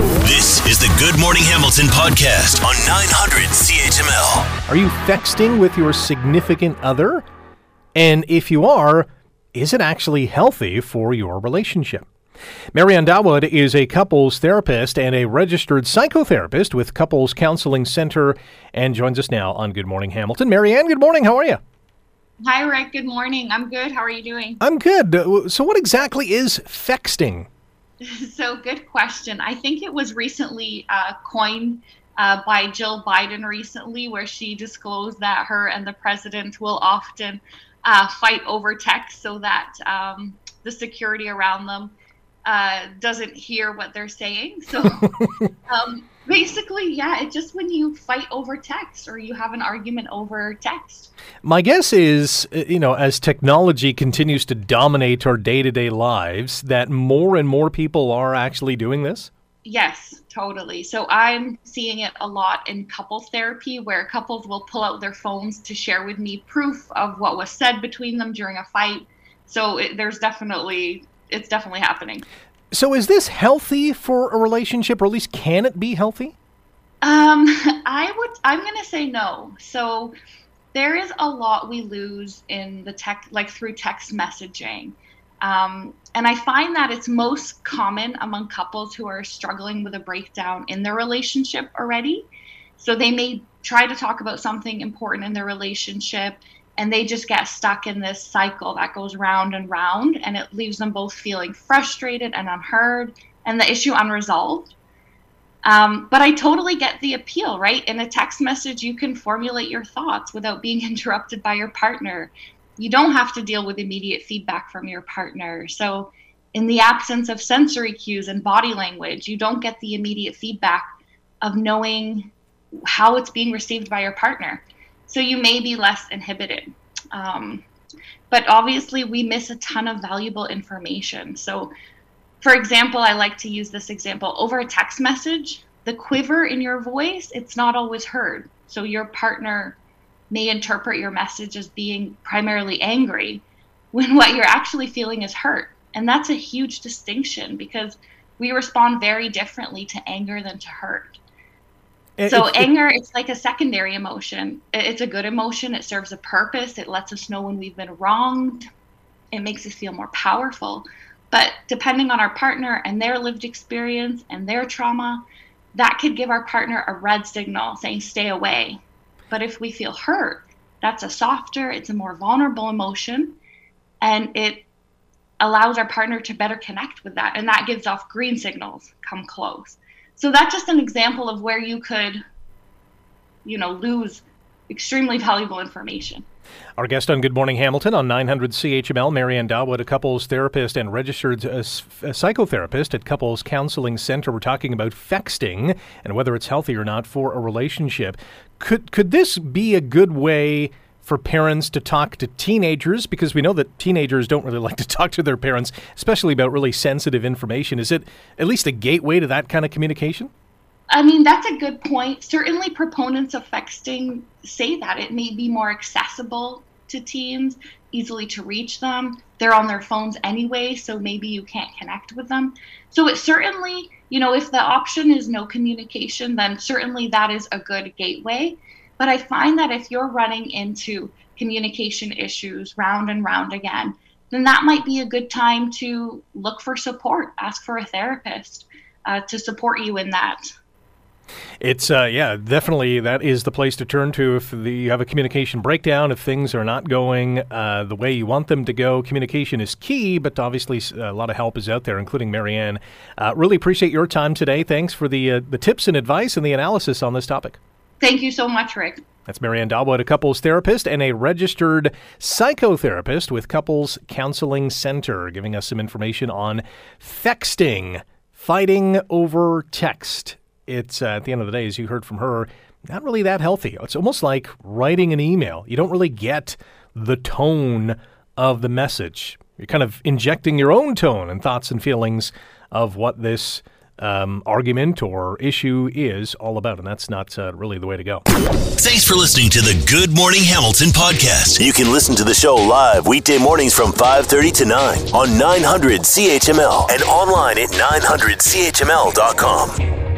This is the Good Morning Hamilton podcast on 900 CHML. Are you texting with your significant other? And if you are, is it actually healthy for your relationship? Marianne Dawood is a couples therapist and a registered psychotherapist with Couples Counseling Center and joins us now on Good Morning Hamilton. Marianne, good morning. How are you? Hi, Rick. Good morning. I'm good. How are you doing? I'm good. So, what exactly is fexting? So, good question. I think it was recently uh, coined uh, by Jill Biden recently, where she disclosed that her and the president will often uh, fight over text so that um, the security around them uh, doesn't hear what they're saying. So, um, basically, yeah, it's just when you fight over text or you have an argument over text. My guess is, uh, you know, as technology continues to dominate our day to day lives, that more and more people are actually doing this. Yes, totally. So I'm seeing it a lot in couples therapy where couples will pull out their phones to share with me proof of what was said between them during a fight. So it, there's definitely it's definitely happening. So, is this healthy for a relationship, or at least can it be healthy? Um, I would. I'm gonna say no. So there is a lot we lose in the tech, like through text messaging, um, and I find that it's most common among couples who are struggling with a breakdown in their relationship already. So they may try to talk about something important in their relationship, and they just get stuck in this cycle that goes round and round, and it leaves them both feeling frustrated and unheard, and the issue unresolved. Um, but I totally get the appeal, right? In a text message, you can formulate your thoughts without being interrupted by your partner. You don't have to deal with immediate feedback from your partner. So, in the absence of sensory cues and body language, you don't get the immediate feedback of knowing how it's being received by your partner. So, you may be less inhibited. Um, but obviously, we miss a ton of valuable information. So, for example, I like to use this example over a text message, the quiver in your voice, it's not always heard. So your partner may interpret your message as being primarily angry when what you're actually feeling is hurt. And that's a huge distinction because we respond very differently to anger than to hurt. It- So it- anger, it's like a secondary emotion. It's a good emotion. It serves a purpose. It lets us know when we've been wronged. It makes us feel more powerful. But depending on our partner and their lived experience and their trauma, that could give our partner a red signal saying stay away. But if we feel hurt, that's a softer, it's a more vulnerable emotion, and it allows our partner to better connect with that. And that gives off green signals come close. So that's just an example of where you could, you know, lose extremely valuable information. Our guest on Good Morning Hamilton on 900 CHML, Marianne Dawood, a couples therapist and registered uh, psychotherapist at Couples Counseling Center. We're talking about fexting and whether it's healthy or not for a relationship. Could could this be a good way for parents to talk to teenagers? Because we know that teenagers don't really like to talk to their parents, especially about really sensitive information. Is it at least a gateway to that kind of communication? I mean, that's a good point. Certainly, proponents of texting say that it may be more accessible to teens, easily to reach them. They're on their phones anyway, so maybe you can't connect with them. So, it certainly, you know, if the option is no communication, then certainly that is a good gateway. But I find that if you're running into communication issues round and round again, then that might be a good time to look for support, ask for a therapist uh, to support you in that. It's uh, yeah, definitely that is the place to turn to if the, you have a communication breakdown. If things are not going uh, the way you want them to go, communication is key. But obviously, a lot of help is out there, including Marianne. Uh, really appreciate your time today. Thanks for the uh, the tips and advice and the analysis on this topic. Thank you so much, Rick. That's Marianne Dawood, a couples therapist and a registered psychotherapist with Couples Counseling Center, giving us some information on fexting, fighting over text. It's uh, at the end of the day, as you heard from her, not really that healthy. It's almost like writing an email. You don't really get the tone of the message. You're kind of injecting your own tone and thoughts and feelings of what this um, argument or issue is all about, and that's not uh, really the way to go. Thanks for listening to the Good Morning Hamilton podcast. You can listen to the show live weekday mornings from 5:30 to 9 on 900 CHML and online at 900CHML.com.